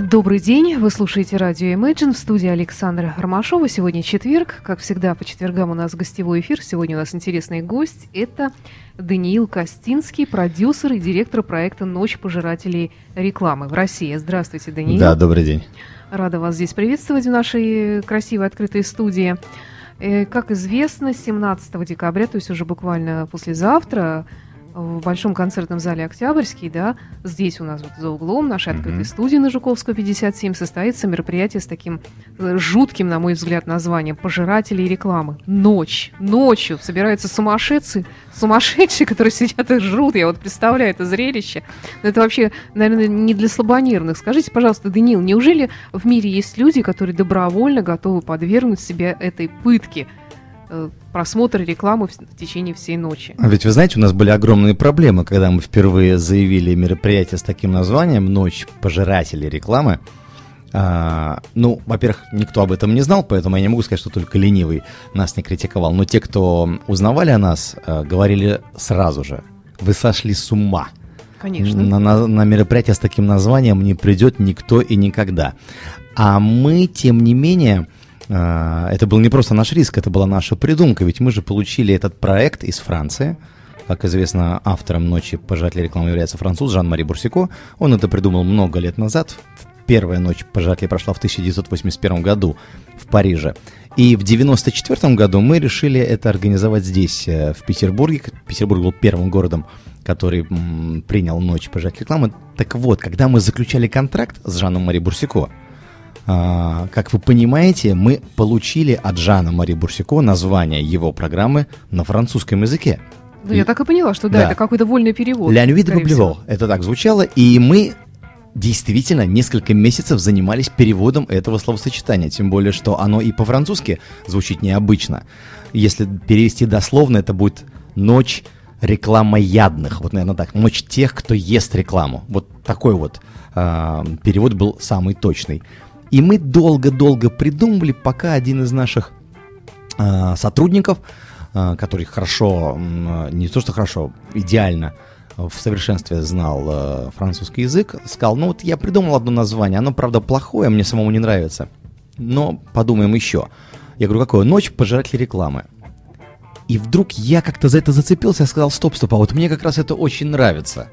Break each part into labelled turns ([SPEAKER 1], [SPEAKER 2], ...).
[SPEAKER 1] Добрый день, вы слушаете радио Imagine в студии Александра Ромашова. Сегодня четверг, как всегда по четвергам у нас гостевой эфир. Сегодня у нас интересный гость. Это Даниил Костинский, продюсер и директор проекта «Ночь пожирателей рекламы» в России. Здравствуйте, Даниил.
[SPEAKER 2] Да, добрый день.
[SPEAKER 1] Рада вас здесь приветствовать в нашей красивой открытой студии. Э, как известно, 17 декабря, то есть уже буквально послезавтра, в Большом концертном зале «Октябрьский», да, здесь у нас вот за углом нашей открытой mm-hmm. студии на Жуковского 57 состоится мероприятие с таким э, жутким, на мой взгляд, названием «Пожиратели рекламы». Ночь. Ночью собираются сумасшедшие, сумасшедшие, которые сидят и жрут. Я вот представляю это зрелище. Но это вообще, наверное, не для слабонервных. Скажите, пожалуйста, Даниил, неужели в мире есть люди, которые добровольно готовы подвергнуть себя этой пытке – просмотр рекламы в, течение всей ночи.
[SPEAKER 2] А ведь вы знаете, у нас были огромные проблемы, когда мы впервые заявили мероприятие с таким названием «Ночь пожирателей рекламы». А, ну, во-первых, никто об этом не знал, поэтому я не могу сказать, что только ленивый нас не критиковал. Но те, кто узнавали о нас, а, говорили сразу же, вы сошли с ума.
[SPEAKER 1] Конечно.
[SPEAKER 2] На, на, на мероприятие с таким названием не придет никто и никогда. А мы, тем не менее, это был не просто наш риск, это была наша придумка, ведь мы же получили этот проект из Франции. Как известно, автором «Ночи пожирателя рекламы» является француз Жан-Мари Бурсико. Он это придумал много лет назад. Первая ночь пожирателей прошла в 1981 году в Париже. И в 1994 году мы решили это организовать здесь, э, в Петербурге. Петербург был первым городом, который принял «Ночь пожирателей рекламы». Так вот, когда мы заключали контракт с Жаном Мари Бурсико, а, как вы понимаете, мы получили от Жана Мари Бурсико название его программы на французском языке.
[SPEAKER 1] Ну, я так и поняла, что да, да. это какой-то вольный перевод.
[SPEAKER 2] «La nuit de Это так звучало, и мы действительно несколько месяцев занимались переводом этого словосочетания, тем более, что оно и по-французски звучит необычно. Если перевести дословно, это будет «ночь рекламоядных», вот, наверное, так, «ночь тех, кто ест рекламу». Вот такой вот э, перевод был самый точный. И мы долго-долго придумывали, пока один из наших э, сотрудников, э, который хорошо, э, не то что хорошо, идеально в совершенстве знал э, французский язык, сказал, ну вот я придумал одно название, оно, правда, плохое, мне самому не нравится, но подумаем еще. Я говорю, какое? «Ночь пожирателей рекламы». И вдруг я как-то за это зацепился, я сказал, стоп, стоп, а вот мне как раз это очень нравится.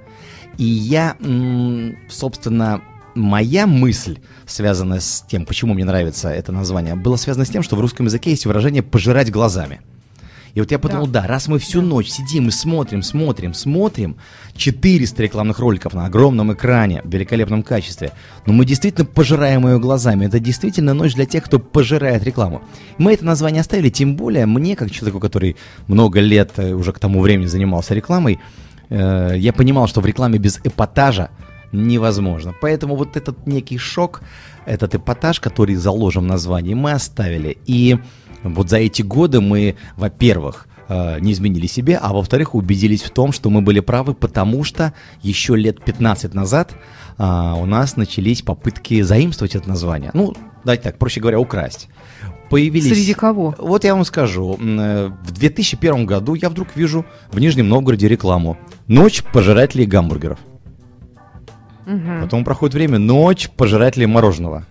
[SPEAKER 2] И я, собственно, моя мысль, связанная с тем, почему мне нравится это название, была связана с тем, что в русском языке есть выражение «пожирать глазами». И вот я подумал, да, да раз мы всю да. ночь сидим и смотрим, смотрим, смотрим 400 рекламных роликов на огромном экране в великолепном качестве, но мы действительно пожираем ее глазами. Это действительно ночь для тех, кто пожирает рекламу. Мы это название оставили, тем более мне, как человеку, который много лет э, уже к тому времени занимался рекламой, э, я понимал, что в рекламе без эпатажа невозможно. Поэтому вот этот некий шок, этот эпатаж, который заложен в названии, мы оставили. И вот за эти годы мы, во-первых, э, не изменили себе, а во-вторых, убедились в том, что мы были правы, потому что еще лет 15 назад а, у нас начались попытки заимствовать это название. Ну, давайте так, проще говоря, украсть.
[SPEAKER 1] Появились... Среди кого?
[SPEAKER 2] Вот я вам скажу. Э, в 2001 году я вдруг вижу в Нижнем Новгороде рекламу «Ночь пожирателей гамбургеров». Угу. Потом проходит время, ночь пожирателей мороженого.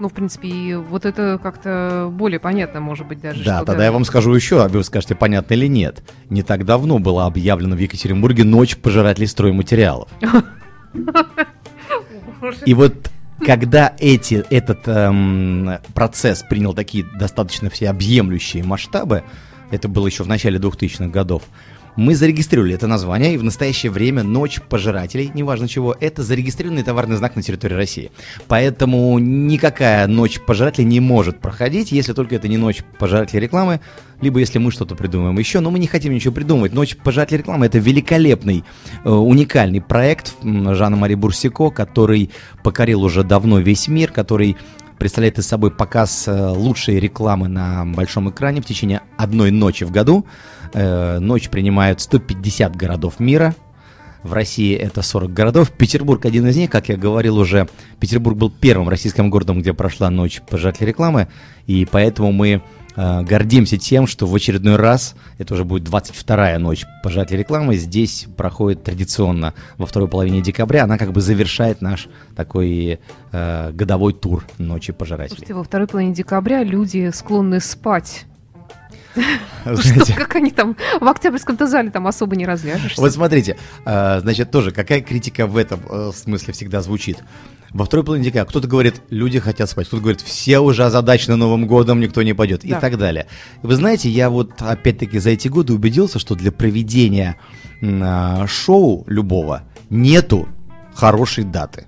[SPEAKER 1] Ну, в принципе, вот это как-то более понятно, может быть, даже.
[SPEAKER 2] Да, тогда я вам скажу еще, а вы скажете, понятно или нет. Не так давно было объявлено в Екатеринбурге ночь пожирателей стройматериалов. И вот когда эти, этот эм, процесс принял такие достаточно всеобъемлющие масштабы, это было еще в начале 2000-х годов, мы зарегистрировали это название, и в настоящее время «Ночь пожирателей», неважно чего, это зарегистрированный товарный знак на территории России. Поэтому никакая «Ночь пожирателей» не может проходить, если только это не «Ночь пожирателей рекламы», либо если мы что-то придумаем еще, но мы не хотим ничего придумывать. «Ночь пожирателей рекламы» — это великолепный, э, уникальный проект Жана Мари Бурсико, который покорил уже давно весь мир, который представляет из собой показ э, лучшей рекламы на большом экране в течение одной ночи в году. Э, ночь принимают 150 городов мира. В России это 40 городов. Петербург один из них, как я говорил уже. Петербург был первым российским городом, где прошла ночь пожирателей рекламы. И поэтому мы э, гордимся тем, что в очередной раз, это уже будет 22-я ночь пожирателей рекламы, здесь проходит традиционно во второй половине декабря. Она как бы завершает наш такой э, годовой тур ночи пожирателей.
[SPEAKER 1] Слушайте, во второй половине декабря люди склонны спать Что, как они там в Октябрьском-то зале там особо не развяжешься.
[SPEAKER 2] Вот смотрите, а, значит, тоже какая критика в этом э, смысле всегда звучит. Во второй половине декабря кто-то говорит, люди хотят спать, кто-то говорит, все уже озадачены Новым годом, никто не пойдет, да. и так далее. Вы знаете, я вот опять-таки за эти годы убедился, что для проведения а, шоу любого нету хорошей даты.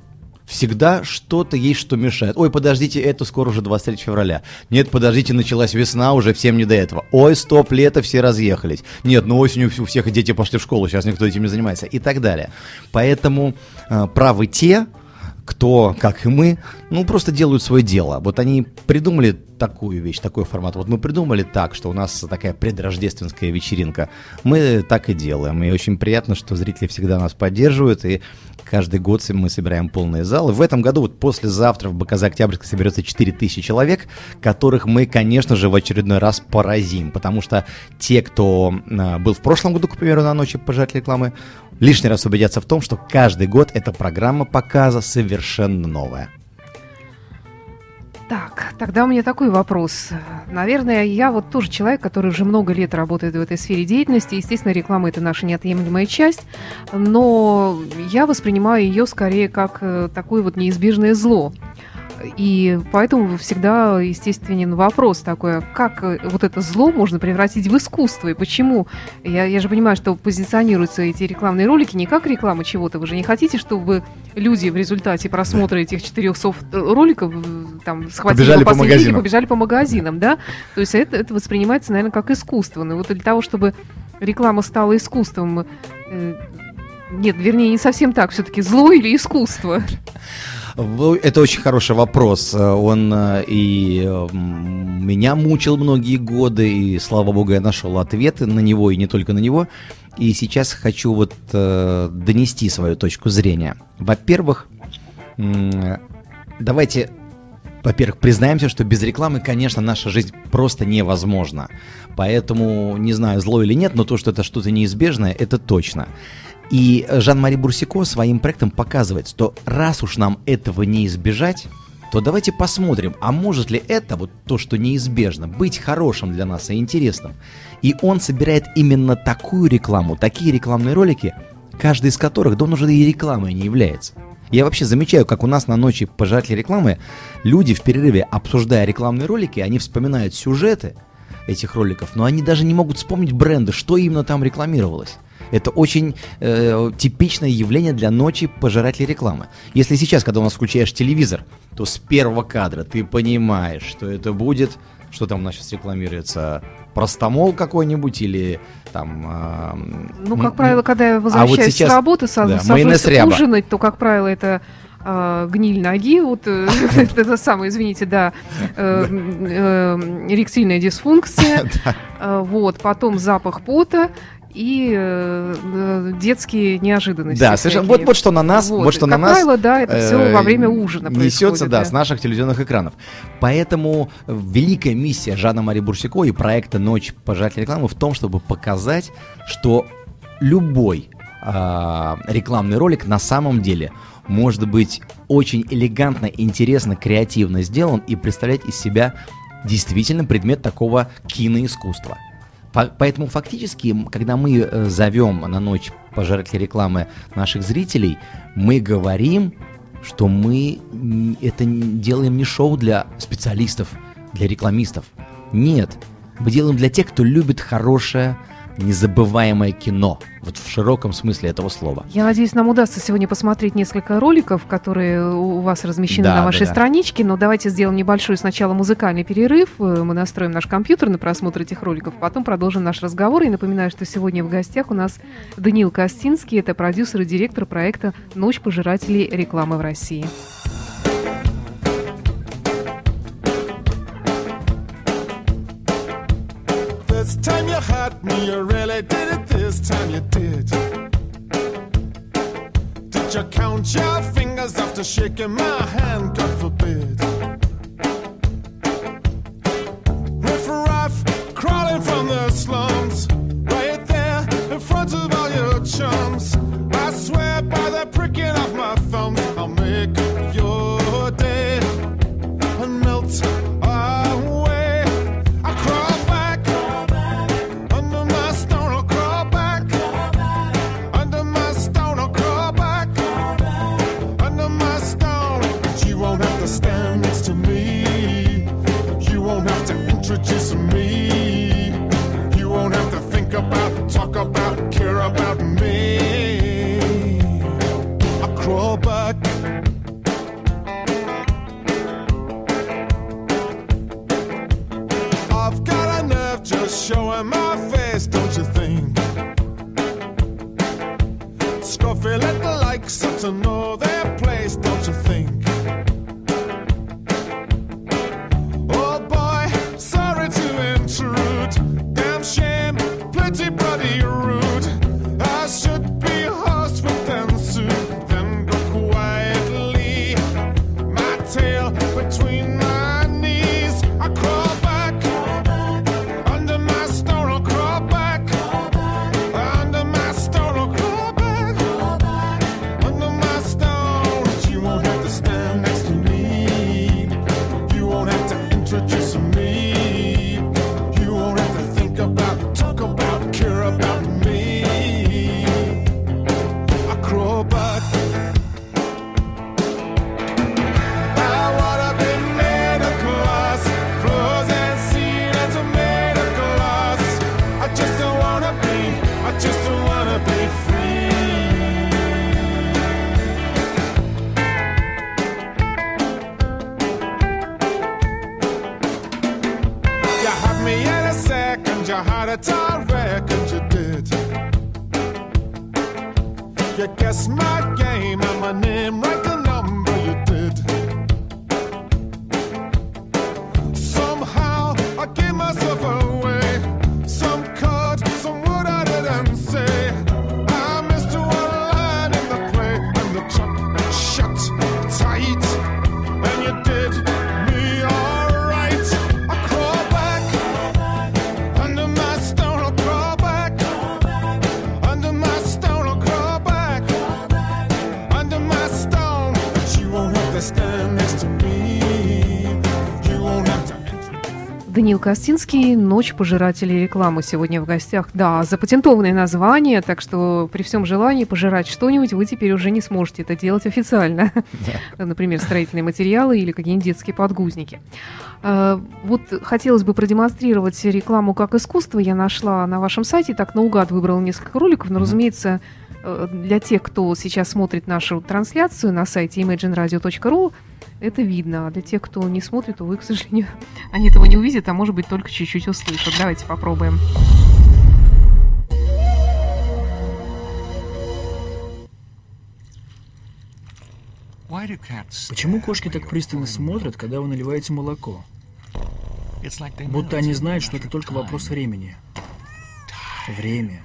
[SPEAKER 2] Всегда что-то есть, что мешает. Ой, подождите, это скоро уже 23 февраля. Нет, подождите, началась весна, уже всем не до этого. Ой, стоп, лето, все разъехались. Нет, ну осенью у всех дети пошли в школу, сейчас никто этим не занимается. И так далее. Поэтому э, правы те, кто, как и мы, ну, просто делают свое дело. Вот они придумали такую вещь, такой формат. Вот мы придумали так, что у нас такая предрождественская вечеринка. Мы так и делаем. И очень приятно, что зрители всегда нас поддерживают. И каждый год мы собираем полные залы. В этом году, вот послезавтра в БКЗ Октябрьск соберется 4000 человек, которых мы, конечно же, в очередной раз поразим. Потому что те, кто э, был в прошлом году, к примеру, на ночи пожать рекламы, лишний раз убедятся в том, что каждый год эта программа показа совершенно новая.
[SPEAKER 1] Так, тогда у меня такой вопрос. Наверное, я вот тоже человек, который уже много лет работает в этой сфере деятельности. Естественно, реклама это наша неотъемлемая часть, но я воспринимаю ее скорее как э, такое вот неизбежное зло. И поэтому всегда естественен вопрос такой, а как э, вот это зло можно превратить в искусство, и почему? Я, я же понимаю, что позиционируются эти рекламные ролики не как реклама чего-то, вы же не хотите, чтобы люди в результате просмотра этих 400 э, роликов э, там схватили побежали по, по магазинам. побежали по магазинам, да? То есть это, это воспринимается, наверное, как искусство. Но вот для того, чтобы реклама стала искусством, нет, вернее, не совсем так, все-таки зло или искусство?
[SPEAKER 2] Это очень хороший вопрос. Он э, и меня мучил многие годы, и, слава богу, я нашел ответы на него, и не только на него. И сейчас хочу вот э, донести свою точку зрения. Во-первых, давайте во-первых, признаемся, что без рекламы, конечно, наша жизнь просто невозможна. Поэтому, не знаю, зло или нет, но то, что это что-то неизбежное, это точно. И Жан-Мари Бурсико своим проектом показывает, что раз уж нам этого не избежать, то давайте посмотрим, а может ли это, вот то, что неизбежно, быть хорошим для нас и интересным. И он собирает именно такую рекламу, такие рекламные ролики, каждый из которых, да он уже и рекламой не является. Я вообще замечаю, как у нас на ночи пожиратели рекламы люди в перерыве, обсуждая рекламные ролики, они вспоминают сюжеты этих роликов, но они даже не могут вспомнить бренды, что именно там рекламировалось. Это очень э, типичное явление для ночи пожирателей рекламы. Если сейчас, когда у нас включаешь телевизор, то с первого кадра ты понимаешь, что это будет, что там у нас сейчас рекламируется, простомол какой-нибудь или там...
[SPEAKER 1] Э, ну, как правило, когда я возвращаюсь а вот сейчас, с работы, са- да, сажусь ужинать, то, как правило, это э, гниль ноги, вот э, это самое, извините, да, э, э, эректильная дисфункция, вот, потом запах пота, и э, э, детские неожиданности.
[SPEAKER 2] Да, совершенно. Вот, вот что на нас, вот, вот что на нас.
[SPEAKER 1] правило, да, это все э, во время ужина
[SPEAKER 2] несется, да, да, с наших телевизионных экранов. Поэтому великая миссия Жана Мари Бурсико и проекта «Ночь пожирателя рекламы» в том, чтобы показать, что любой э, рекламный ролик на самом деле может быть очень элегантно, интересно, креативно сделан и представлять из себя действительно предмет такого киноискусства. Поэтому фактически, когда мы э, зовем на ночь пожирателей рекламы наших зрителей, мы говорим, что мы это делаем не шоу для специалистов, для рекламистов. Нет, мы делаем для тех, кто любит хорошее, незабываемое кино, вот в широком смысле этого слова.
[SPEAKER 1] Я надеюсь, нам удастся сегодня посмотреть несколько роликов, которые у вас размещены да, на вашей да, страничке, но давайте сделаем небольшой сначала музыкальный перерыв, э, мы настроим наш компьютер на просмотр этих роликов, потом продолжим наш разговор, и напоминаю, что сегодня в гостях у нас Даниил Костинский, это продюсер и директор проекта «Ночь пожирателей рекламы в России». This time you had me, you really did it. This time you did.
[SPEAKER 3] Did you count your fingers after shaking my hand, God forbid. Riff raff crawling from the slums, right there in front of all your chums. I swear by the pricking of my thumbs, I'll make your portraits of me.
[SPEAKER 1] Костинский «Ночь пожирателей рекламы» сегодня в гостях. Да, запатентованное название, так что при всем желании пожирать что-нибудь вы теперь уже не сможете это делать официально. Например, строительные материалы или какие-нибудь детские подгузники. А, Вот хотелось бы продемонстрировать рекламу как искусство. Я нашла на вашем сайте, так наугад выбрала несколько роликов, но, разумеется, для тех, кто сейчас смотрит нашу трансляцию на сайте imagineradio.ru, это видно. А для тех, кто не смотрит, увы, к сожалению, они этого не увидят, а может быть только чуть-чуть услышат. Давайте попробуем.
[SPEAKER 4] Почему кошки так пристально смотрят, когда вы наливаете молоко? Будто они знают, что это только вопрос времени. Время.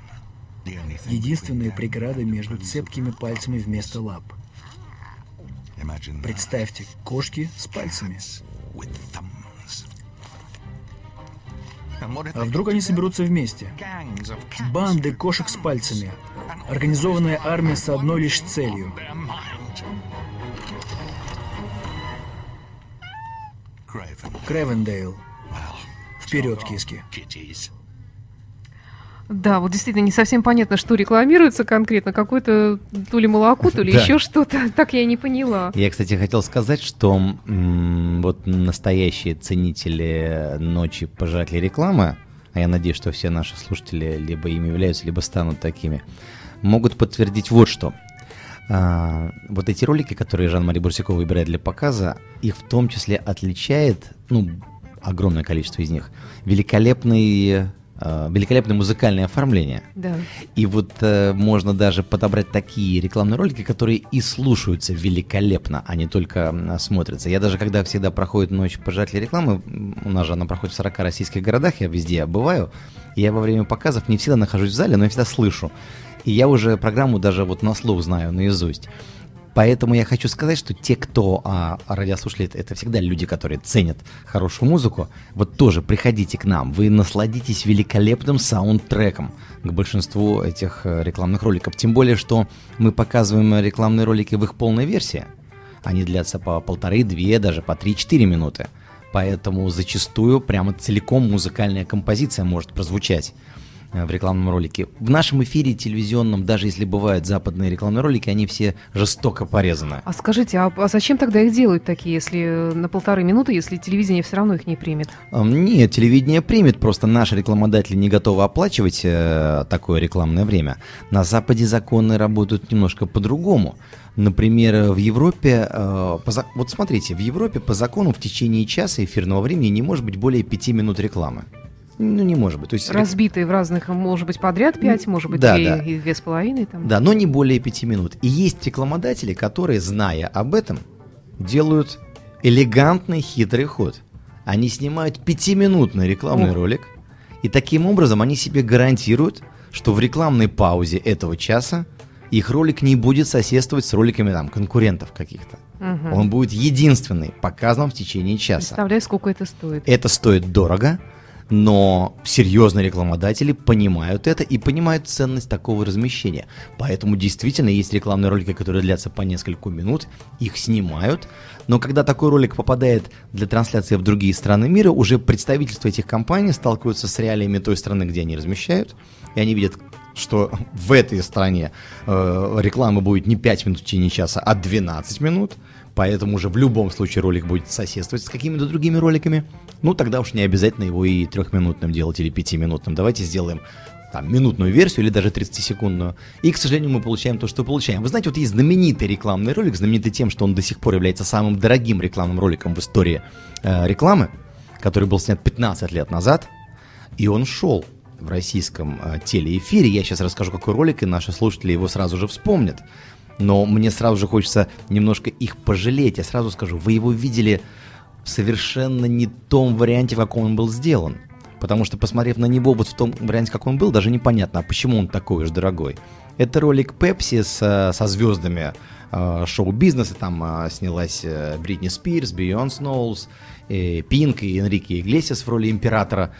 [SPEAKER 4] Единственная преграда между цепкими пальцами вместо лап. Представьте, кошки с пальцами. А вдруг они соберутся вместе? Банды кошек с пальцами. Организованная армия с одной лишь целью. Кревендейл. Вперед, киски.
[SPEAKER 1] Да, вот действительно не совсем понятно, что рекламируется конкретно. Какое-то то ли молоко, то ли
[SPEAKER 2] Да.
[SPEAKER 1] еще что-то. Так я не поняла.
[SPEAKER 2] Я, кстати, хотел сказать, что вот настоящие ценители ночи пожирателей рекламы, а я надеюсь, что все наши слушатели либо ими являются, либо станут такими, могут подтвердить вот что. А, вот эти ролики, которые Жан-Мари Бурсяков выбирает для показа, их в том числе отличает, ну, огромное количество из них, великолепный, великолепное музыкальное оформление.
[SPEAKER 1] Да.
[SPEAKER 2] И вот э, можно даже подобрать такие рекламные ролики, которые и слушаются великолепно, а не только смотрятся. Я даже, когда всегда проходит ночь пожирателей рекламы, у нас же она проходит в 40 российских городах, я везде бываю, и я во время показов не всегда нахожусь в зале, но я всегда слышу. И я уже программу даже вот на слух знаю наизусть. Поэтому я хочу сказать, что те, кто а, радиослушатели, это, всегда люди, которые ценят хорошую музыку, вот тоже приходите к нам, вы насладитесь великолепным саундтреком к большинству этих э, рекламных роликов. Тем более, что мы показываем рекламные ролики в их полной версии. Они длятся по полторы-две, даже по три-четыре минуты. Поэтому зачастую прямо целиком музыкальная композиция может прозвучать в рекламном ролике. В нашем эфире телевизионном, даже если бывают западные рекламные ролики, они все жестоко порезаны.
[SPEAKER 1] А скажите, а, а зачем тогда их делают такие, если на полторы минуты, если телевидение все равно их не примет?
[SPEAKER 2] Нет, телевидение примет, просто наши рекламодатели не готовы оплачивать э, такое рекламное время. На Западе законы работают немножко по-другому. Например, в Европе, э, по вот смотрите, в Европе по закону в течение часа эфирного времени не может быть более пяти минут рекламы. Ну, не может быть. То есть,
[SPEAKER 1] Разбитые в разных, может быть, подряд пять, может быть,
[SPEAKER 2] да,
[SPEAKER 1] две
[SPEAKER 2] да.
[SPEAKER 1] и две с половиной. Там.
[SPEAKER 2] Да, но не более пяти минут. И есть рекламодатели, которые, зная об этом, делают элегантный хитрый ход. Они снимают пятиминутный рекламный
[SPEAKER 1] Ох.
[SPEAKER 2] ролик, и таким образом они себе гарантируют, что в рекламной паузе этого часа их ролик не будет соседствовать с роликами там конкурентов каких-то.
[SPEAKER 1] Мгм.
[SPEAKER 2] Он будет единственный, показан в течение часа.
[SPEAKER 1] Представляю, сколько это стоит.
[SPEAKER 2] Это стоит дорого, но серьезные рекламодатели понимают это и понимают ценность такого размещения. Поэтому действительно есть рекламные ролики, которые длятся по несколько минут, их снимают, но когда такой ролик попадает для трансляции в другие страны мира, уже представительства этих компаний сталкиваются с реалиями той страны, где они размещают, и они видят, что в этой стране э, реклама будет не 5 минут в течение часа, а 12 минут, поэтому уже в любом случае ролик будет соседствовать с какими-то другими роликами. Ну, тогда уж не обязательно его и трехминутным делать или пятиминутным. Давайте сделаем там, минутную версию или даже 30-секундную. И, к сожалению, мы получаем то, что получаем. Вы знаете, вот есть знаменитый рекламный ролик, знаменитый тем, что он до сих пор является самым дорогим рекламным роликом в истории э, рекламы, который был снят 15 лет назад, и он шел в российском э, телеэфире. Я сейчас расскажу, какой ролик, и наши слушатели его сразу же вспомнят. Но мне сразу же хочется немножко их пожалеть. Я сразу скажу, вы его видели в совершенно не том варианте, в каком он был сделан. Потому что, посмотрев на него вот в том варианте, как он был, даже непонятно, а почему он такой уж дорогой. Это ролик Пепси с, э, со звездами э, шоу-бизнеса. Там э, снялась э, Бритни Спирс, Бейон Сноулс, э, Пинк и Энрике Иглесиас в роли императора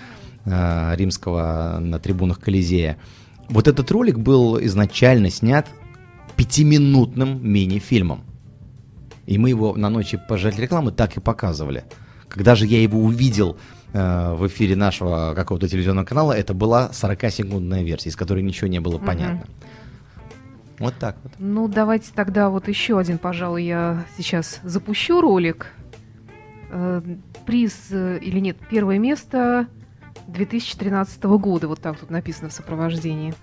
[SPEAKER 2] э, римского на трибунах Колизея. Вот этот ролик был изначально снят пятиминутным мини-фильмом. И мы его на ночи пожать рекламы так и показывали. Когда же я его увидел э, в эфире нашего какого-то телевизионного канала, это была 40-секундная версия, из которой ничего не было понятно. Вот так вот.
[SPEAKER 1] Ну, давайте тогда вот еще один, пожалуй, я сейчас запущу ролик. Э, Приз э, или нет, первое место 2013 года, вот так тут написано в сопровождении.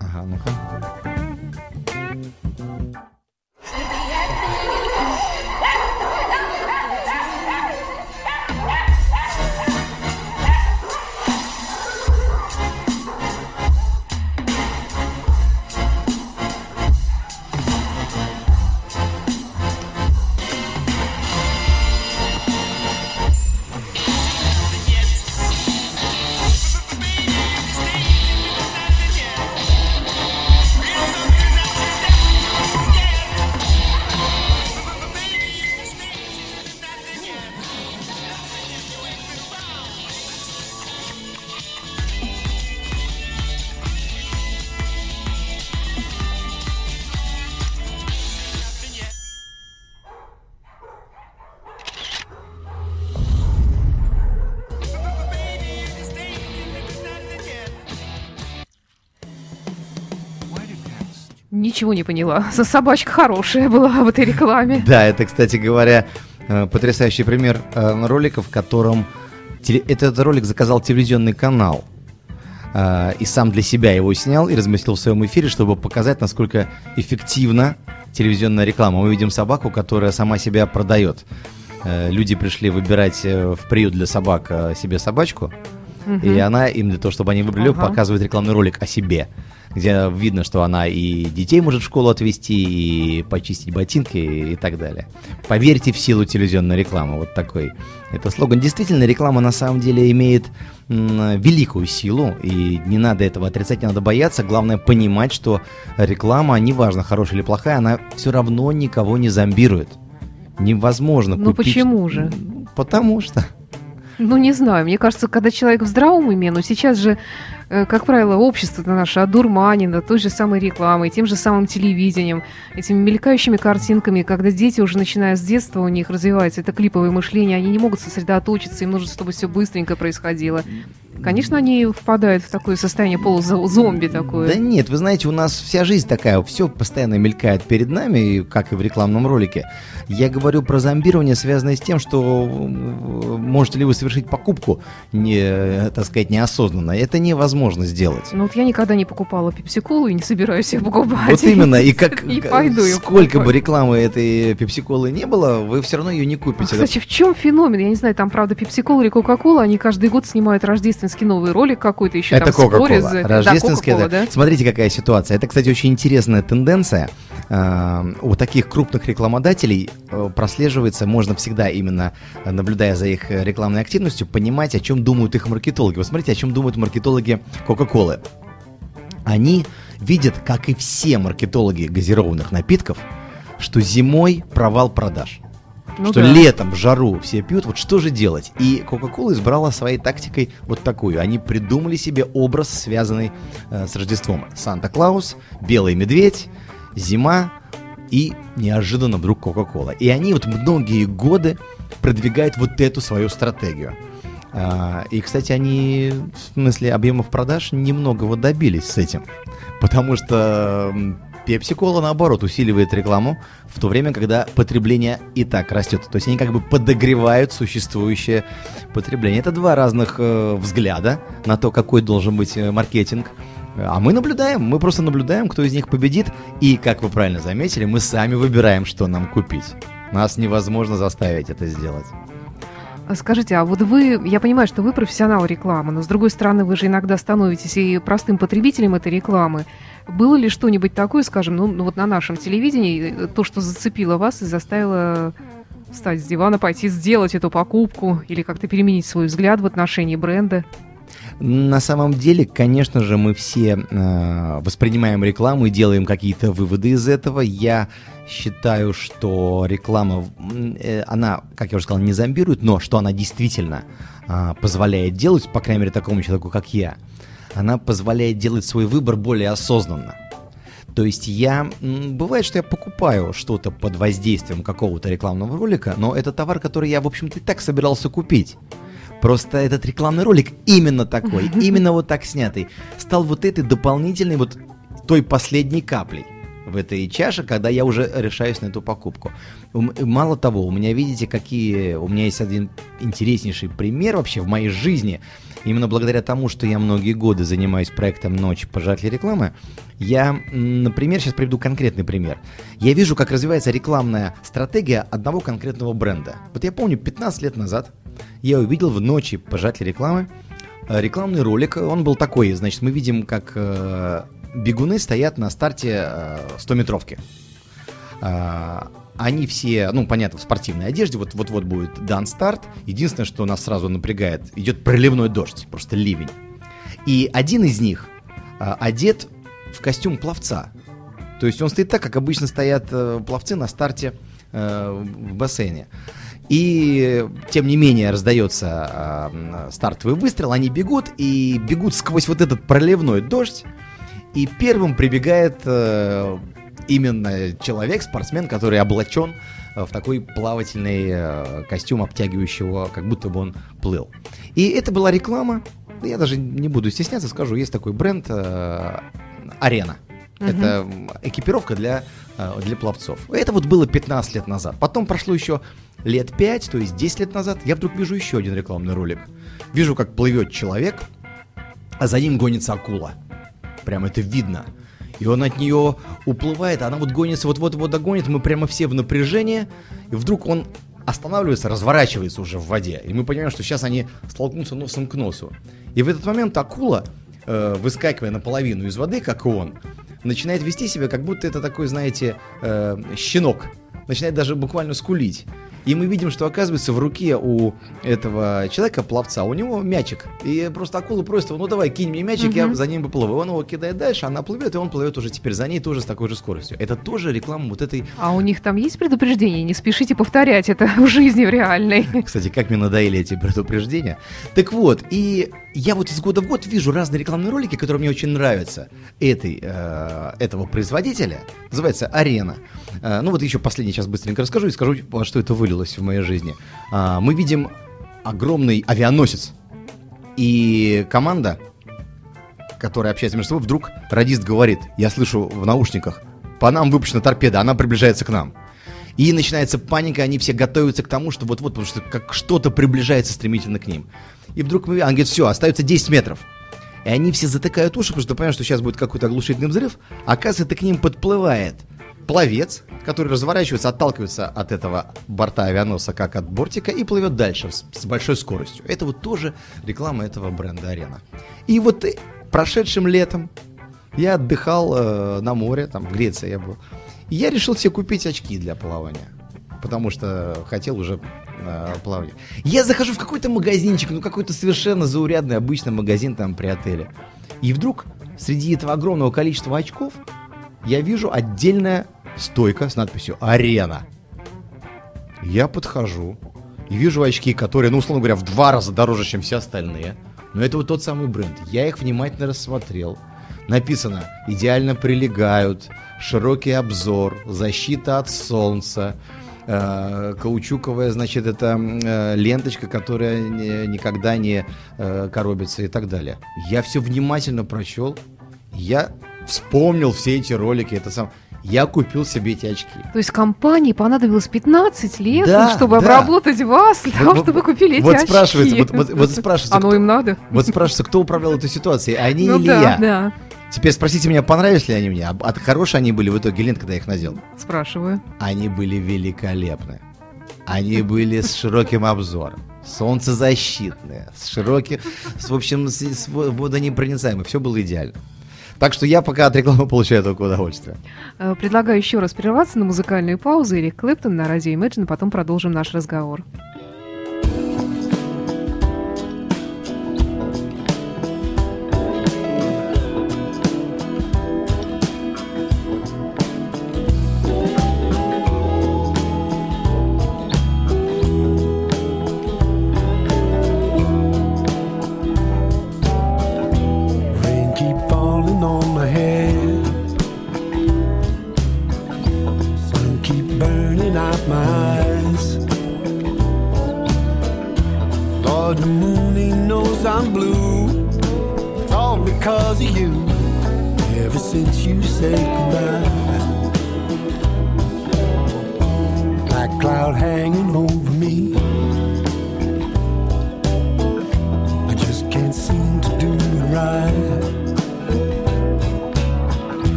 [SPEAKER 2] Ага, ну-ка.
[SPEAKER 1] Ничего не поняла. Собачка хорошая была в этой рекламе.
[SPEAKER 2] Да, это, кстати говоря, э, потрясающий пример э, ролика, в котором этот ролик заказал телевизионный канал. э, И сам для себя его снял и разместил в своем эфире, чтобы показать, насколько эффективна телевизионная реклама. Мы видим собаку, которая сама себя продает. Люди пришли выбирать в приют для собак себе собачку, и она им для того, чтобы они выбрали,
[SPEAKER 1] Ага.
[SPEAKER 2] показывает рекламный ролик о себе. Где видно, что она и детей может в школу отвезти, и почистить ботинки и, и так далее. Поверьте в силу телевизионной рекламы. Вот такой. Это слоган. Действительно, реклама на самом деле имеет великую силу, и не надо этого отрицать, не надо бояться. Главное понимать, что реклама, неважно, хорошая или плохая, она все равно никого не зомбирует. Невозможно
[SPEAKER 1] Ну
[SPEAKER 2] купить...
[SPEAKER 1] почему же?
[SPEAKER 2] Потому что.
[SPEAKER 1] Ну, не знаю. Мне кажется, когда человек в здравом уме, но сейчас же, как правило, общество наше одурманено той же самой рекламой, тем же самым телевидением, этими мелькающими картинками, когда дети уже начиная с детства, у них развивается это клиповое мышление, они не могут сосредоточиться, им нужно, чтобы все быстренько происходило. Конечно, они впадают в такое состояние полузомби такое.
[SPEAKER 2] Да нет, вы знаете, у нас вся жизнь такая, все постоянно мелькает перед нами, как и в рекламном ролике. Я говорю про зомбирование, связанное с тем, что э, можете ли вы совершить покупку, не, э, так сказать, неосознанно. Это невозможно сделать.
[SPEAKER 1] Ну вот я никогда не покупала пепсиколу и не собираюсь ее покупать.
[SPEAKER 2] Вот именно, и как
[SPEAKER 1] Не пойду
[SPEAKER 2] сколько бы рекламы этой пепсиколы не было, вы все равно ее не
[SPEAKER 1] А,
[SPEAKER 2] купите.
[SPEAKER 1] Кстати, в чем феномен? Я не знаю, там, правда, Пепси-кола или Кока-кола, они каждый год снимают рождественский новый ролик какой-то еще
[SPEAKER 2] Это
[SPEAKER 1] там
[SPEAKER 2] Кока-Кола.
[SPEAKER 1] за-
[SPEAKER 2] Рождественский,
[SPEAKER 1] да,
[SPEAKER 2] да.
[SPEAKER 1] Кока-Кола, да?
[SPEAKER 2] Смотрите, какая ситуация. Это, кстати, очень интересная тенденция. А, У таких крупных рекламодателей э, прослеживается, можно всегда именно, э, наблюдая за их э, рекламной активностью, понимать, о чем думают их маркетологи. Вот смотрите, о чем думают маркетологи Кока-Колы. Они видят, как и все маркетологи газированных напитков, что зимой провал продаж.
[SPEAKER 1] Ну
[SPEAKER 2] что
[SPEAKER 1] да.
[SPEAKER 2] летом в жару все пьют, вот что же делать? И Coca-Cola избрала своей тактикой вот такую. Они придумали себе образ, связанный э, с Рождеством. Санта-Клаус, Белый Медведь, зима и неожиданно вдруг Coca-Cola. И они вот многие годы продвигают вот эту свою стратегию. А, и, кстати, они в смысле объемов продаж немного вот добились с этим. Потому что Пепси Кола, наоборот, усиливает рекламу в то время, когда потребление и так растет. То есть они как бы подогревают существующее потребление. Это два разных э, взгляда на то, какой должен быть э, маркетинг. А мы наблюдаем, мы просто наблюдаем, кто из них победит. И, как вы правильно заметили, мы сами выбираем, что нам купить. Нас невозможно заставить это сделать.
[SPEAKER 1] А Скажите, а вот вы, я понимаю, что вы профессионал рекламы, но с другой стороны, вы же иногда становитесь и простым потребителем этой рекламы. Было ли что-нибудь такое, скажем, ну, ну вот на нашем телевидении, э, то, что зацепило вас и заставило встать с дивана, пойти сделать эту покупку или как-то переменить свой взгляд в отношении бренда?
[SPEAKER 2] На самом деле, конечно же, мы все э, воспринимаем рекламу и делаем какие-то выводы из этого. Я считаю, что реклама, э, она, как я уже сказал, не зомбирует, но что она действительно а, позволяет делать, по крайней мере, такому человеку, как я, она позволяет делать свой выбор более осознанно. То есть я... Бывает, что я покупаю что-то под воздействием какого-то рекламного ролика, но это товар, который я, в общем-то, и так собирался купить. Просто этот рекламный ролик именно такой, именно вот так снятый, стал вот этой дополнительной вот той последней каплей в этой чаше, когда я уже решаюсь на эту покупку. Ум- Мало того, у меня, видите, какие... У меня есть один интереснейший пример вообще в моей жизни. Именно благодаря тому, что я многие годы занимаюсь проектом «Ночь пожирателей рекламы», я, например, сейчас приведу конкретный пример. Я вижу, как развивается рекламная стратегия одного конкретного бренда. Вот я помню, 15 лет назад я увидел в «Ночи пожирателей рекламы» э, рекламный ролик. Он был такой, значит, мы видим, как э, бегуны стоят на старте э, 100-метровки. А, Они все, ну, понятно, в спортивной одежде, вот- вот-вот будет дан старт. Единственное, что нас сразу напрягает, идет проливной дождь, просто ливень. И один из них одет в костюм пловца. То есть он стоит так, как обычно стоят э, пловцы на старте э, в бассейне. И тем не менее раздается м, стартовый выстрел, они бегут и бегут сквозь вот этот проливной дождь. И первым прибегает э, именно человек, спортсмен, который облачен э, в такой плавательный э, костюм, обтягивающего, как будто бы он плыл. И это была реклама. Я даже не буду стесняться, скажу, есть такой бренд э, Арена. Это м, экипировка для, э, для пловцов. Это вот было 15 лет назад. Потом прошло еще лет 5, то есть 10 лет назад, я вдруг вижу еще один рекламный ролик. Вижу, как плывет человек, а за ним гонится акула. Прям это видно. И он от нее уплывает, а она вот гонится, вот-вот-вот догонит, мы прямо все в напряжении, и вдруг он останавливается, разворачивается уже в воде, и мы понимаем, что сейчас они столкнутся носом к носу. И в этот момент акула э, выскакивая наполовину из воды, как и он, начинает вести себя, как будто это такой, знаете, э, щенок. Начинает даже буквально скулить. И мы видим, что оказывается в руке у этого человека, пловца, у него мячик. И просто акула просит его, ну давай, кинь мне мячик, я
[SPEAKER 1] Мгм.
[SPEAKER 2] за ним поплыву. Он его кидает дальше, она плывет, и он плывет уже теперь за ней тоже с такой же скоростью. Это тоже реклама вот этой...
[SPEAKER 1] А у них там есть предупреждение? Не спешите повторять это в жизни в реальной.
[SPEAKER 2] Кстати, как мне надоели эти предупреждения. Так вот, и я вот из года в год вижу разные рекламные ролики, которые мне очень нравятся. Этой, э, этого производителя. Называется «Арена». Э, ну вот еще последний сейчас быстренько расскажу и скажу, что это вылилось в моей жизни. А, мы видим огромный авианосец. И команда, которая общается между собой, вдруг радист говорит, я слышу в наушниках, по нам выпущена торпеда, она приближается к нам. И начинается паника, они все готовятся к тому, что вот-вот, потому что как что-то приближается стремительно к ним. И вдруг мы, он говорит, все, остается 10 метров. И они все затыкают уши, потому что понимают, что сейчас будет какой-то оглушительный взрыв. А оказывается, к ним подплывает пловец, который разворачивается, отталкивается от этого борта авианосца, как от бортика, и плывет дальше с, с большой скоростью. Это вот тоже реклама этого бренда «Арена». И вот э, прошедшим летом я отдыхал э, на море, там, в Греции я был. И я решил себе купить очки для плавания. Потому что хотел уже э, плавать. Я захожу в какой-то магазинчик, ну какой-то совершенно заурядный обычный магазин там при отеле. И вдруг среди этого огромного количества очков я вижу отдельная стойка с надписью «Арена». Я подхожу и вижу очки, которые, ну, условно говоря, в два раза дороже, чем все остальные. Но это вот тот самый бренд. Я их внимательно рассмотрел. Написано «Идеально прилегают», «Широкий обзор», «Защита от солнца», э, каучуковая, значит, это э, ленточка, которая никогда не э, коробится и так далее. Я все внимательно прочел, я вспомнил все эти ролики, это сам. Я купил себе эти очки.
[SPEAKER 1] То есть компании понадобилось 15 лет,
[SPEAKER 2] Да,
[SPEAKER 1] чтобы
[SPEAKER 2] да.
[SPEAKER 1] обработать вас, для того, чтобы вы купили эти
[SPEAKER 2] вот
[SPEAKER 1] очки.
[SPEAKER 2] спрашивается, вот- вот- вот спрашивается,
[SPEAKER 1] Оно
[SPEAKER 2] кто-
[SPEAKER 1] им надо?
[SPEAKER 2] Вот спрашивается, кто управлял этой ситуацией, они
[SPEAKER 1] ну
[SPEAKER 2] или
[SPEAKER 1] да,
[SPEAKER 2] я?
[SPEAKER 1] да,
[SPEAKER 2] Теперь спросите меня, понравились ли они мне? А а хорошие они были в итоге лент, когда я их надел?
[SPEAKER 1] спрашиваю.
[SPEAKER 2] Они были великолепны. Они были с широким обзором. Солнцезащитные, с широким, с, в общем, с, с во- водонепроницаемым. Все было идеально. Так что я пока от рекламы получаю только удовольствие.
[SPEAKER 1] Э, Предлагаю еще раз прерваться на музыкальную паузу. Эрик Клэптон на радио Imagine, потом продолжим наш разговор.
[SPEAKER 5] The moon he knows I'm blue. It's all because of you. Ever since you said goodbye. Black cloud hanging over me.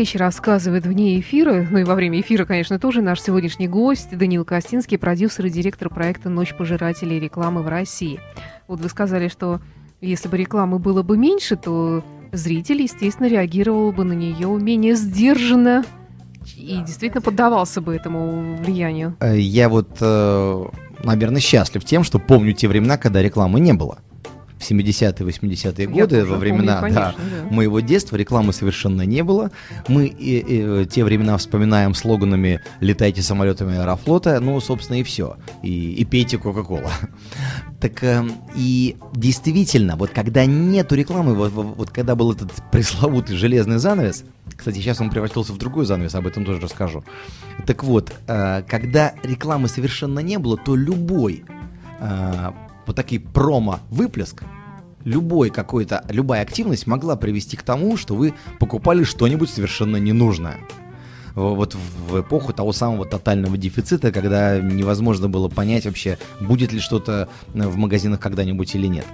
[SPEAKER 1] Вещи рассказывает вне эфира, ну и во время эфира, конечно, тоже наш сегодняшний гость Данил Костинский, продюсер и директор проекта «Ночь пожирателей рекламы в России». Вот вы сказали, что если бы рекламы было бы меньше, то зритель, естественно, реагировал бы на нее менее сдержанно и действительно поддавался бы этому влиянию.
[SPEAKER 2] Э, Я вот, э, наверное, счастлив тем, что помню те времена, когда рекламы не было. В 70-е, 80-е
[SPEAKER 1] Я
[SPEAKER 2] годы,
[SPEAKER 1] тоже
[SPEAKER 2] во времена
[SPEAKER 1] помню, конечно, да.
[SPEAKER 2] моего детства рекламы совершенно не было. Мы и- и, те времена вспоминаем слоганами «Летайте самолетами Аэрофлота», ну, собственно, и все. И, и пейте Кока-Кола. Так эм, и действительно, вот когда нету рекламы, вот, вот- вот когда был этот пресловутый железный занавес, кстати, сейчас он превратился в другой занавес, об этом тоже расскажу. Так вот, э, когда рекламы совершенно не было, то любой э, вот такие промо-выплеск, любой какой-то, любая активность могла привести к тому, что вы покупали что-нибудь совершенно ненужное. Вот в эпоху того самого тотального дефицита, когда невозможно было понять вообще, будет ли что-то э, в магазинах когда-нибудь или нет.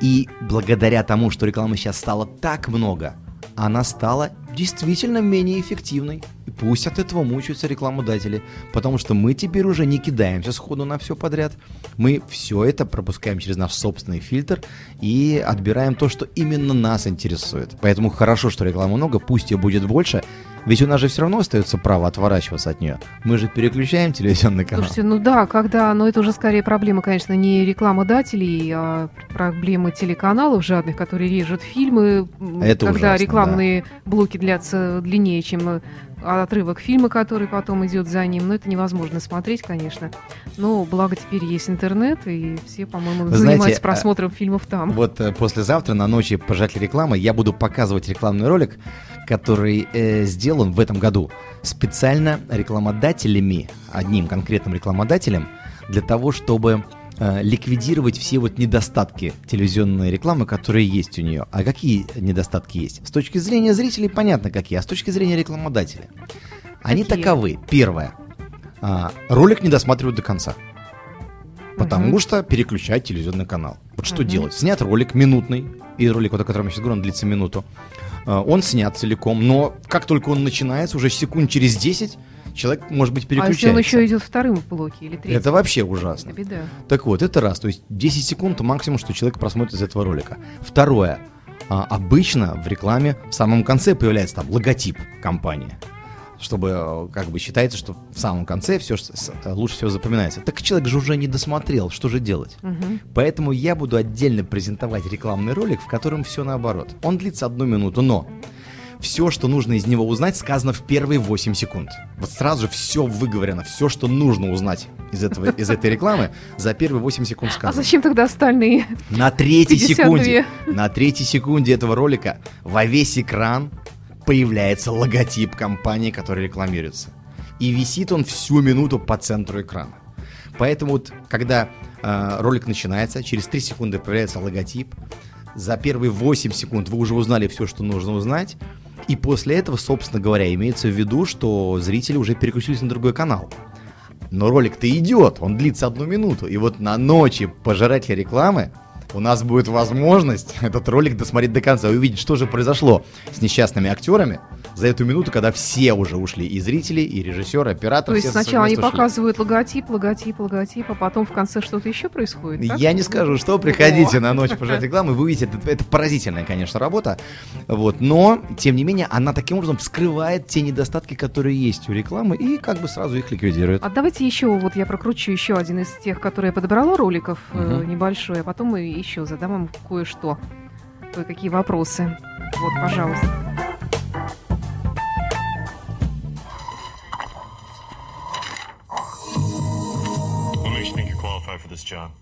[SPEAKER 2] И благодаря тому, что рекламы сейчас стало так много, она стала действительно менее эффективной. Пусть от этого мучаются рекламодатели, потому что мы теперь уже не кидаемся сходу на все подряд. Мы все это пропускаем через наш собственный фильтр и отбираем то, что именно нас интересует. Поэтому хорошо, что рекламы много, пусть ее будет больше, ведь у нас же все равно остается право отворачиваться от нее. Мы же переключаем телевизионный канал.
[SPEAKER 1] Слушайте, ну да, когда, но это уже скорее проблема, конечно, не рекламодателей, а проблемы телеканалов жадных, которые режут фильмы,
[SPEAKER 2] Это
[SPEAKER 1] когда
[SPEAKER 2] ужасно,
[SPEAKER 1] рекламные блоки длятся длиннее, чем отрывок фильма, который потом идет за ним. Но это невозможно смотреть, конечно. Но благо теперь есть интернет, и все, по-моему,
[SPEAKER 2] знаете,
[SPEAKER 1] занимаются
[SPEAKER 2] а,
[SPEAKER 1] просмотром фильмов там.
[SPEAKER 2] Вот э, послезавтра на ночи пожатия рекламы я буду показывать рекламный ролик, который э, сделан в этом году специально рекламодателями, одним конкретным рекламодателем, для того, чтобы ликвидировать все вот недостатки телевизионной рекламы, которые есть у нее. А какие недостатки есть? С точки зрения зрителей понятно какие, а с точки зрения рекламодателя. Они
[SPEAKER 1] Какие?
[SPEAKER 2] таковы. Первое. А, ролик не досматривают до конца. Потому
[SPEAKER 1] Мгм.
[SPEAKER 2] что переключать телевизионный канал. Вот что
[SPEAKER 1] Мгм.
[SPEAKER 2] делать? Снят ролик минутный, и ролик, вот о котором я сейчас говорю, он длится минуту. А, Он снят целиком, но как только он начинается, уже секунд через 10 человек, может быть,
[SPEAKER 1] А если он
[SPEAKER 2] переключается.
[SPEAKER 1] еще идет вторым в блоке или третьим?
[SPEAKER 2] Это вообще ужасно.
[SPEAKER 1] Это беда.
[SPEAKER 2] Так вот, это раз. То есть 10 секунд максимум, что человек просмотрит из этого ролика. Второе. А, обычно в рекламе в самом конце появляется там логотип компании. Чтобы, э, как бы, считается, что в самом конце все лучше всего запоминается. Так человек же уже не досмотрел, что же делать?
[SPEAKER 1] Мгм.
[SPEAKER 2] Поэтому я буду отдельно презентовать рекламный ролик, в котором все наоборот. Он длится одну минуту, но все, что нужно из него узнать, сказано в первые 8 секунд. Вот сразу же все выговорено, все, что нужно узнать из, этого, из этой рекламы, за первые 8 секунд
[SPEAKER 1] А
[SPEAKER 2] сказано.
[SPEAKER 1] зачем тогда остальные?
[SPEAKER 2] На третьей
[SPEAKER 1] 52?
[SPEAKER 2] секунде, на третьей секунде этого ролика во весь экран появляется логотип компании, которая рекламируется. И висит он всю минуту по центру экрана. Поэтому вот, когда э, ролик начинается, через 3 секунды появляется логотип, за первые 8 секунд вы уже узнали все, что нужно узнать, и после этого, собственно говоря, имеется в виду, что зрители уже переключились на другой канал. Но ролик-то идет, он длится одну минуту. И вот на ночи пожирателя рекламы у нас будет возможность этот ролик досмотреть до конца и увидеть, что же произошло с несчастными актерами за эту минуту, когда все уже ушли, и зрители, и режиссер, и оператор.
[SPEAKER 1] То есть сначала они
[SPEAKER 2] ушли.
[SPEAKER 1] показывают логотип, логотип, логотип, а потом в конце что-то еще происходит. так?
[SPEAKER 2] Я не скажу, что приходите
[SPEAKER 1] О.
[SPEAKER 2] на ночь пожирать рекламы, вы увидите, это, это поразительная, конечно, работа, вот, но, тем не менее, она таким образом вскрывает те недостатки, которые есть у рекламы, и как бы сразу их ликвидирует.
[SPEAKER 1] А давайте еще, вот я прокручу еще один из тех, которые я подобрала роликов э,
[SPEAKER 2] Мгм.
[SPEAKER 1] небольшой, а потом мы еще задам вам кое-что, кое-какие вопросы. Вот, пожалуйста.
[SPEAKER 6] for this, job.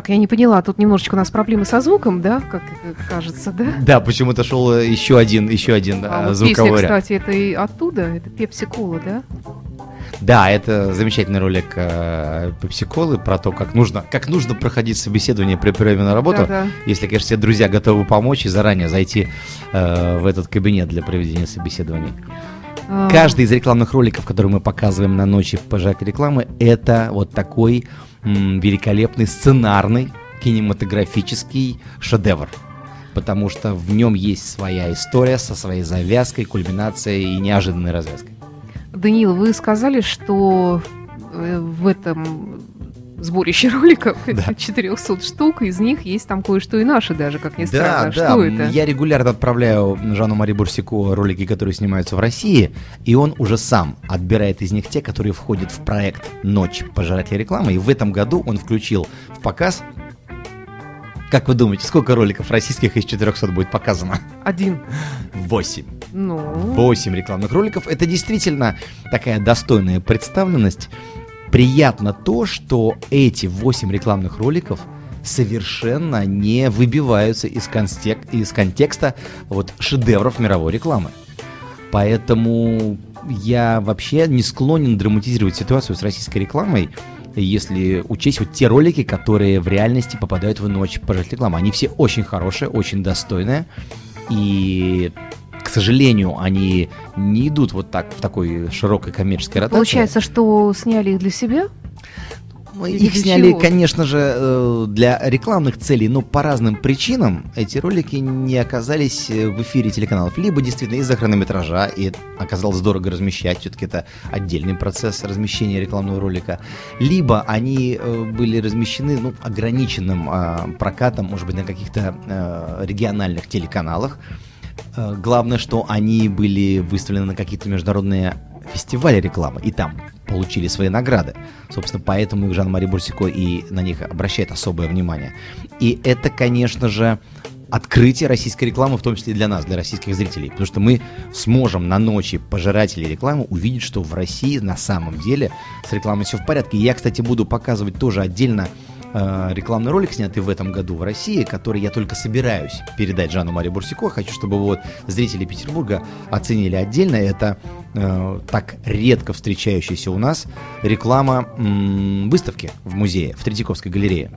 [SPEAKER 1] Так, я не поняла, тут немножечко у нас проблемы со звуком, да, как э, кажется, да?
[SPEAKER 2] Да, почему-то шел э, еще один, еще один
[SPEAKER 1] А
[SPEAKER 2] а,
[SPEAKER 1] вот
[SPEAKER 2] звуковой
[SPEAKER 1] песня,
[SPEAKER 2] ряд.
[SPEAKER 1] кстати, это и оттуда, это Пепси Кола, да?
[SPEAKER 2] Да, это замечательный ролик э, Pepsi Cola про то, как нужно, как нужно проходить собеседование при приеме на работу.
[SPEAKER 1] Да-да.
[SPEAKER 2] Если, конечно, все друзья готовы помочь и заранее зайти э, в этот кабинет для проведения собеседований.
[SPEAKER 1] А,
[SPEAKER 2] Каждый из рекламных роликов, которые мы показываем на ночи пожарки рекламы, это вот такой великолепный сценарный кинематографический шедевр. Потому что в нем есть своя история со своей завязкой, кульминацией и неожиданной развязкой.
[SPEAKER 1] Даниил, вы сказали, что э, в этом сборище роликов
[SPEAKER 2] Да.
[SPEAKER 1] 400 штук, из них есть там кое-что и наши даже, как ни странно.
[SPEAKER 2] Да, да,
[SPEAKER 1] Что
[SPEAKER 2] м,
[SPEAKER 1] это?
[SPEAKER 2] я регулярно отправляю Жану Мари Бурсику ролики, которые снимаются в России, и он уже сам отбирает из них те, которые входят в проект «Ночь пожирателей рекламы», и в этом году он включил в показ как вы думаете, сколько роликов российских из 400 будет показано?
[SPEAKER 1] Один.
[SPEAKER 2] 8.
[SPEAKER 1] Ну,
[SPEAKER 2] 8 рекламных роликов. Это действительно такая достойная представленность. Приятно то, что эти 8 рекламных роликов совершенно не выбиваются из, констек- из контекста вот, шедевров мировой рекламы. Поэтому я вообще не склонен драматизировать ситуацию с российской рекламой, если учесть вот те ролики, которые в реальности попадают в ночь пожарить рекламы. Они все очень хорошие, очень достойные. И, сожалению, они не идут вот так в такой широкой коммерческой ротации.
[SPEAKER 1] получается, что сняли их для себя?
[SPEAKER 2] Ну,
[SPEAKER 1] Или
[SPEAKER 2] Их сняли,
[SPEAKER 1] чего?
[SPEAKER 2] конечно же, э, для рекламных целей, но по разным причинам эти ролики не оказались э, в эфире телеканалов. Либо действительно из-за хронометража, и оказалось дорого размещать, все-таки это отдельный процесс размещения рекламного ролика. Либо они э, были размещены ну, ограниченным э, прокатом, может быть, на каких-то региональных телеканалах. Э, Главное, что они были выставлены на какие-то международные фестивали рекламы, и там получили свои награды. Собственно, поэтому их Жан-Мари Бурсико и на них обращает особое внимание. И это, конечно же, открытие российской рекламы, в том числе и для нас, для российских зрителей. Потому что мы сможем на ночи пожирателей рекламы увидеть, что в России на самом деле с рекламой все в порядке. Я, кстати, буду показывать тоже отдельно э, рекламный ролик, снятый в этом году в России, который я только собираюсь передать Жану Мари Бурсико. Хочу, чтобы вот зрители Петербурга оценили отдельно. Это э, так редко встречающаяся у нас реклама м, выставки в музее, в Третьяковской галерее.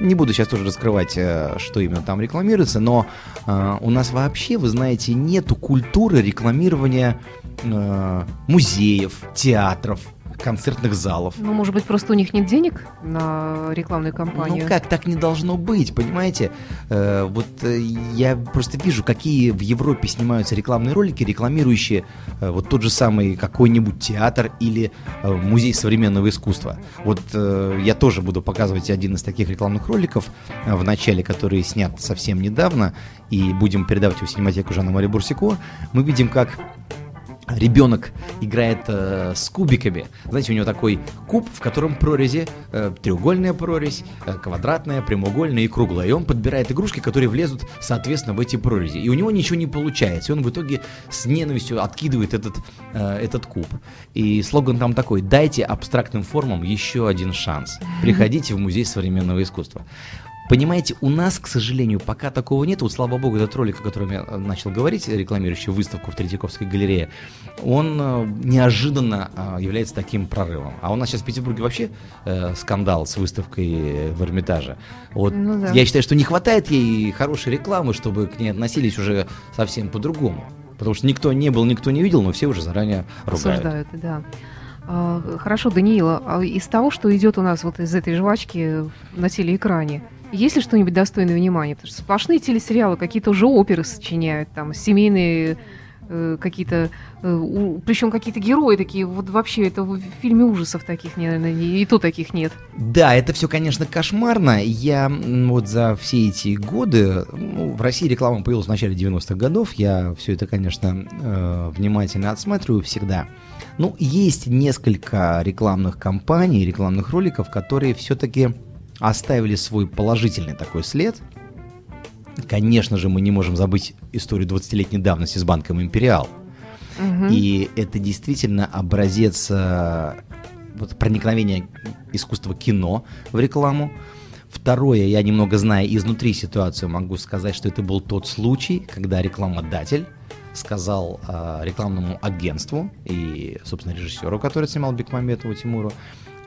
[SPEAKER 2] Не буду сейчас тоже раскрывать, э, что именно там рекламируется, но э, у нас вообще, вы знаете, нету культуры рекламирования э, музеев, театров, концертных залов.
[SPEAKER 1] Ну, может быть, просто у них нет денег на рекламную кампанию?
[SPEAKER 2] Ну как, так не должно быть, понимаете? Э, вот э, я просто вижу, какие в Европе снимаются рекламные ролики, рекламирующие э, вот тот же самый какой-нибудь театр или э, музей современного искусства. Вот э, я тоже буду показывать один из таких рекламных роликов э, в начале, который снят совсем недавно, и будем передавать его в синематеку Жанна Мари Бурсико. Мы видим, как ребенок играет э, с кубиками. Знаете, у него такой куб, в котором прорези, э, треугольная прорезь, э, квадратная, прямоугольная и круглая. И он подбирает игрушки, которые влезут, соответственно, в эти прорези. И у него ничего не получается. И он в итоге с ненавистью откидывает этот, э, этот куб. И слоган там такой «Дайте абстрактным формам еще один шанс. Приходите в музей современного искусства». Понимаете, у нас, к сожалению, пока такого нет. Вот, слава богу, этот ролик, о котором я э, начал говорить, рекламирующий выставку в Третьяковской галерее, он э, неожиданно э, является таким прорывом. А у нас сейчас в Петербурге вообще э, скандал с выставкой в Эрмитаже. Вот
[SPEAKER 1] Ну да.
[SPEAKER 2] я считаю, что не хватает ей хорошей рекламы, чтобы к ней относились уже совсем по-другому. Потому что никто не был, никто не видел, но все уже заранее ругают.
[SPEAKER 1] Осуждают, да. А, Хорошо, Даниила, а из того, что идет у нас вот из этой жвачки на телеэкране, есть ли что-нибудь достойное внимания? Потому что сплошные телесериалы, какие-то уже оперы сочиняют, там, семейные э, какие-то, причем какие-то герои такие, вот вообще это в фильме ужасов таких, наверное, и то таких нет.
[SPEAKER 2] Да, это все, конечно, кошмарно. Я вот за все эти годы, ну, в России реклама появилась в начале 90-х годов, я все это, конечно, э, внимательно отсматриваю всегда. Ну, есть несколько рекламных кампаний, рекламных роликов, которые все-таки оставили свой положительный такой след. Конечно же, мы не можем забыть историю 20-летней давности с банком «Империал».
[SPEAKER 1] Мгм.
[SPEAKER 2] И это действительно образец э, вот, проникновения искусства кино в рекламу. Второе, я немного знаю изнутри ситуацию, могу сказать, что это был тот случай, когда рекламодатель сказал э, рекламному агентству и, собственно, режиссеру, который снимал Бекмаметову Тимуру,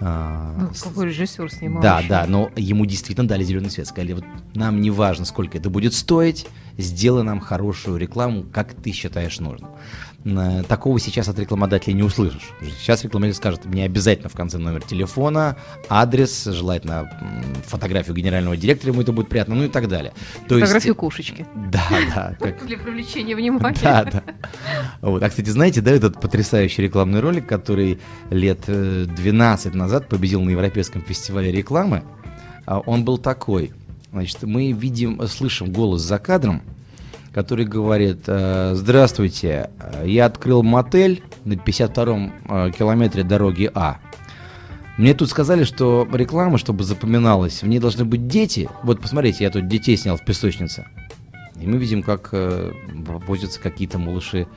[SPEAKER 2] а,
[SPEAKER 1] Ну, какой режиссер снимал?
[SPEAKER 2] да,
[SPEAKER 1] еще?
[SPEAKER 2] да, но ему действительно дали зеленый свет. Сказали, вот нам не важно, сколько это будет стоить, сделай нам хорошую рекламу, как ты считаешь нужным. Э, Такого сейчас от рекламодателя не услышишь. Сейчас рекламодатель скажет, мне обязательно в конце номер телефона, адрес, желательно фотографию генерального директора, ему это будет приятно, ну и так далее. То есть-
[SPEAKER 1] Фотографию кошечки.
[SPEAKER 2] Да, да, как-
[SPEAKER 1] Для привлечения внимания.
[SPEAKER 2] да, да. Вот. А, кстати, знаете, да, этот потрясающий рекламный ролик, который лет э, 12 назад победил на Европейском фестивале рекламы, а, он был такой. Значит, мы видим, слышим голос за кадром, который говорит, э, здравствуйте, э, я открыл мотель на 52-м э, километре дороги А. Мне тут сказали, что реклама, чтобы запоминалась, в ней должны быть дети. Вот посмотрите, я тут детей снял в песочнице. И мы видим, как э, возятся какие-то малыши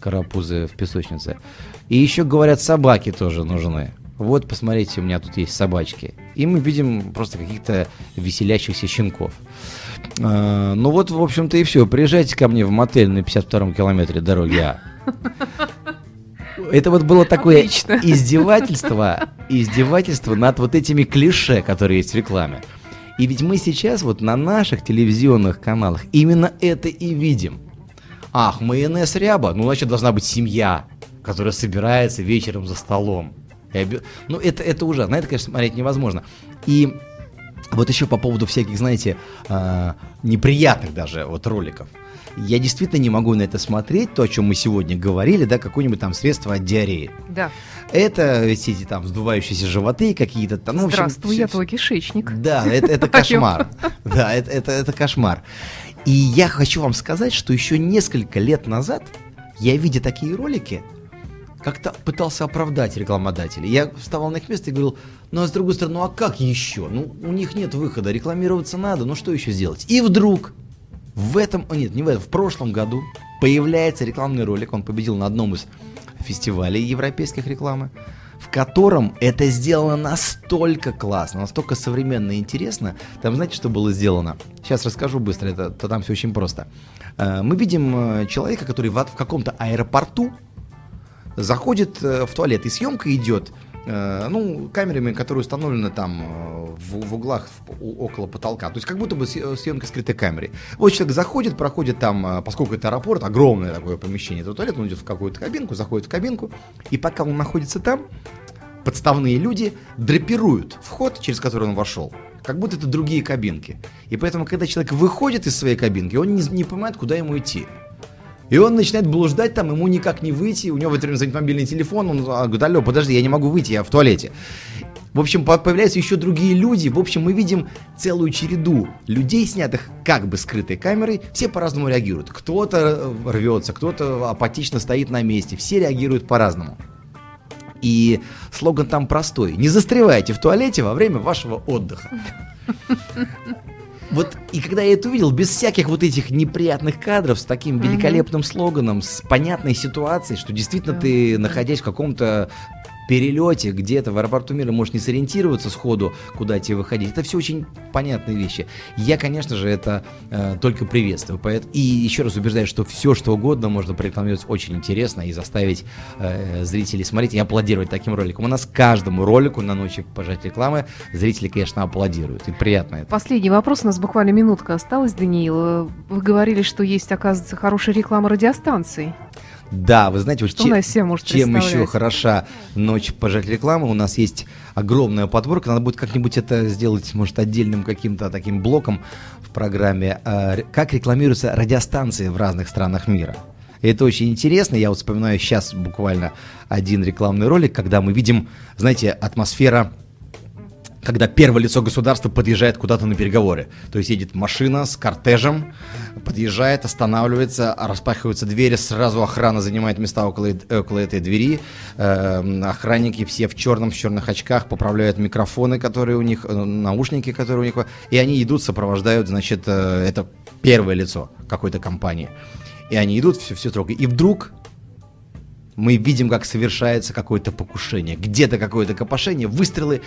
[SPEAKER 2] карапузы в песочнице. И еще говорят, собаки тоже нужны. Вот, посмотрите, у меня тут есть собачки. И мы видим просто каких-то веселящихся щенков. А, ну вот, в общем-то, и все. Приезжайте ко мне в мотель на 52-м километре дороги А. Это вот было такое
[SPEAKER 1] Отлично.
[SPEAKER 2] издевательство, издевательство над вот этими клише, которые есть в рекламе. И ведь мы сейчас вот на наших телевизионных каналах именно это и видим. Ах, майонез ряба, ну значит должна быть семья, которая собирается вечером за столом. Ну это, это ужасно, на это, конечно, смотреть невозможно. И вот еще по поводу всяких, знаете, а, неприятных даже вот роликов. Я действительно не могу на это смотреть, то, о чем мы сегодня говорили, да, какое-нибудь там средство от диареи.
[SPEAKER 1] Да.
[SPEAKER 2] Это все эти там вздувающиеся животы какие-то там. ну, общем,
[SPEAKER 1] Здравствуй,
[SPEAKER 2] всё-
[SPEAKER 1] я твой кишечник.
[SPEAKER 2] да, это, это кошмар. Да, это, это, это кошмар. И я хочу вам сказать, что еще несколько лет назад я, видя такие ролики, как-то пытался оправдать рекламодателей. Я вставал на их место и говорил, ну а с другой стороны, ну а как еще? Ну, у них нет выхода, рекламироваться надо, ну что еще сделать? И вдруг в этом, нет, не в этом, в прошлом году появляется рекламный ролик, он победил на одном из фестивалей европейских рекламы, в котором это сделано настолько классно, настолько современно и интересно. Там, знаете, что было сделано? Сейчас расскажу быстро, это, то там все очень просто. Э, Мы видим э, человека, который в, в каком-то аэропорту заходит э, в туалет, и съемка идет, ну, камерами, которые установлены там э, в, в углах в- около потолка. То есть как будто бы съ- съемка скрытой камерой. Вот человек заходит, проходит там, э, поскольку это аэропорт, огромное такое помещение, это туалет, он идет в какую-то кабинку, заходит в кабинку, и пока он находится там, подставные люди драпируют вход, через который он вошел, как будто это другие кабинки. И поэтому, когда человек выходит из своей кабинки, он не, не понимает, куда ему идти. И он начинает блуждать там, ему никак не выйти, у него в это время звонит мобильный телефон, он а, говорит, алло, подожди, я не могу выйти, я в туалете. В общем, по- появляются еще другие люди, в общем, мы видим целую череду людей, снятых как бы скрытой камерой, все по-разному реагируют. Кто-то э, рвется, кто-то апатично стоит на месте, все реагируют по-разному. И слоган там простой. Не застревайте в туалете во время вашего отдыха. Вот, и когда я это увидел, без всяких вот этих неприятных кадров, с таким великолепным слоганом, с понятной ситуацией, что действительно ты, находясь в каком-то перелете где-то в аэропорту мира, можешь не сориентироваться сходу, куда тебе выходить. Это все очень понятные вещи. Я, конечно же, это э, только приветствую. И еще раз убеждаю, что все, что угодно можно прорекламировать очень интересно и заставить э, зрителей смотреть и аплодировать таким роликом. У нас каждому ролику на ночи пожать рекламы зрители, конечно, аплодируют. И приятно это.
[SPEAKER 1] Последний вопрос, у нас буквально минутка осталась, Даниил. Вы говорили, что есть, оказывается, хорошая реклама радиостанций.
[SPEAKER 2] Да, вы знаете,
[SPEAKER 1] Что
[SPEAKER 2] че-
[SPEAKER 1] она из себя может
[SPEAKER 2] чем еще хороша ночь пожать рекламы, у нас есть огромная подборка, надо будет как-нибудь это сделать, может, отдельным каким-то таким блоком в программе, ре- как рекламируются радиостанции в разных странах мира. И это очень интересно, я вот вспоминаю сейчас буквально один рекламный ролик, когда мы видим, знаете, атмосфера когда первое лицо государства подъезжает куда-то на переговоры. То есть едет машина с кортежем, подъезжает, останавливается, распахиваются двери, сразу охрана занимает места около, э- около этой двери. Э, охранники все в черном, в черных очках, поправляют микрофоны, которые у них, э, наушники, которые у них, и они идут, сопровождают, значит, э, это первое лицо какой-то компании. И они идут, все, все строго. И вдруг мы видим, как совершается какое-то покушение, где-то какое-то копошение, выстрелы,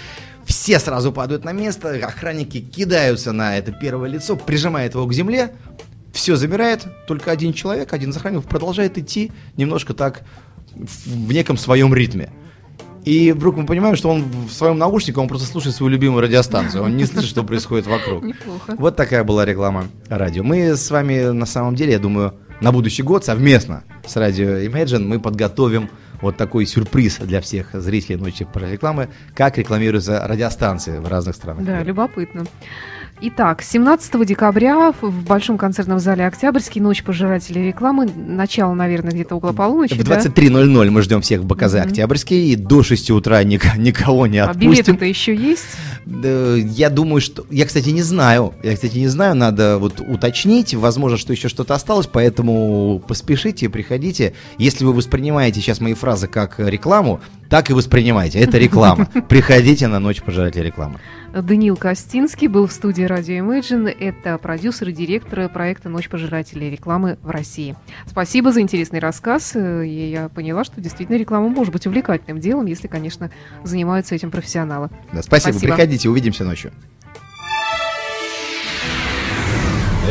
[SPEAKER 2] все сразу падают на место, охранники кидаются на это первое лицо, прижимают его к земле, все замирает, только один человек, один из охранников продолжает идти немножко так в в неком своем ритме. И вдруг мы понимаем, что он в своем наушнике, он просто слушает свою любимую радиостанцию, он не слышит, что происходит вокруг.
[SPEAKER 1] Неплохо.
[SPEAKER 2] Вот такая была реклама радио. Мы с вами, на самом деле, я думаю, на будущий год совместно с радио Imagine мы подготовим вот такой сюрприз для всех зрителей ночи про рекламы, как рекламируются радиостанции в разных странах.
[SPEAKER 1] Да, любопытно. Итак, 17 декабря в- Большом концертном зале Октябрьский ночь пожирателей рекламы. Начало, наверное, где-то около полуночи.
[SPEAKER 2] В
[SPEAKER 1] да?
[SPEAKER 2] 23.00 мы ждем всех в БКЗ
[SPEAKER 1] Мгм.
[SPEAKER 2] Октябрьский, и до 6 утра ник- никого не
[SPEAKER 1] А
[SPEAKER 2] отпустим.
[SPEAKER 1] билеты-то еще есть?
[SPEAKER 2] Да, Я думаю, что... Я, кстати, не знаю. Я, кстати, не знаю. Надо вот уточнить. Возможно, что еще что-то осталось. Поэтому поспешите, приходите. Если вы воспринимаете сейчас мои фразы как рекламу, так и воспринимайте. Это реклама. Приходите на ночь пожирателей рекламы.
[SPEAKER 1] Даниил Костинский был в студии радио Imagine. Это продюсер и директор проекта «Ночь пожирателей рекламы в России». Спасибо за интересный рассказ. Э, И я поняла, что действительно реклама может быть увлекательным делом, если, конечно, занимаются этим профессионалы.
[SPEAKER 2] Да, спасибо.
[SPEAKER 1] Спасибо.
[SPEAKER 2] Приходите, увидимся ночью.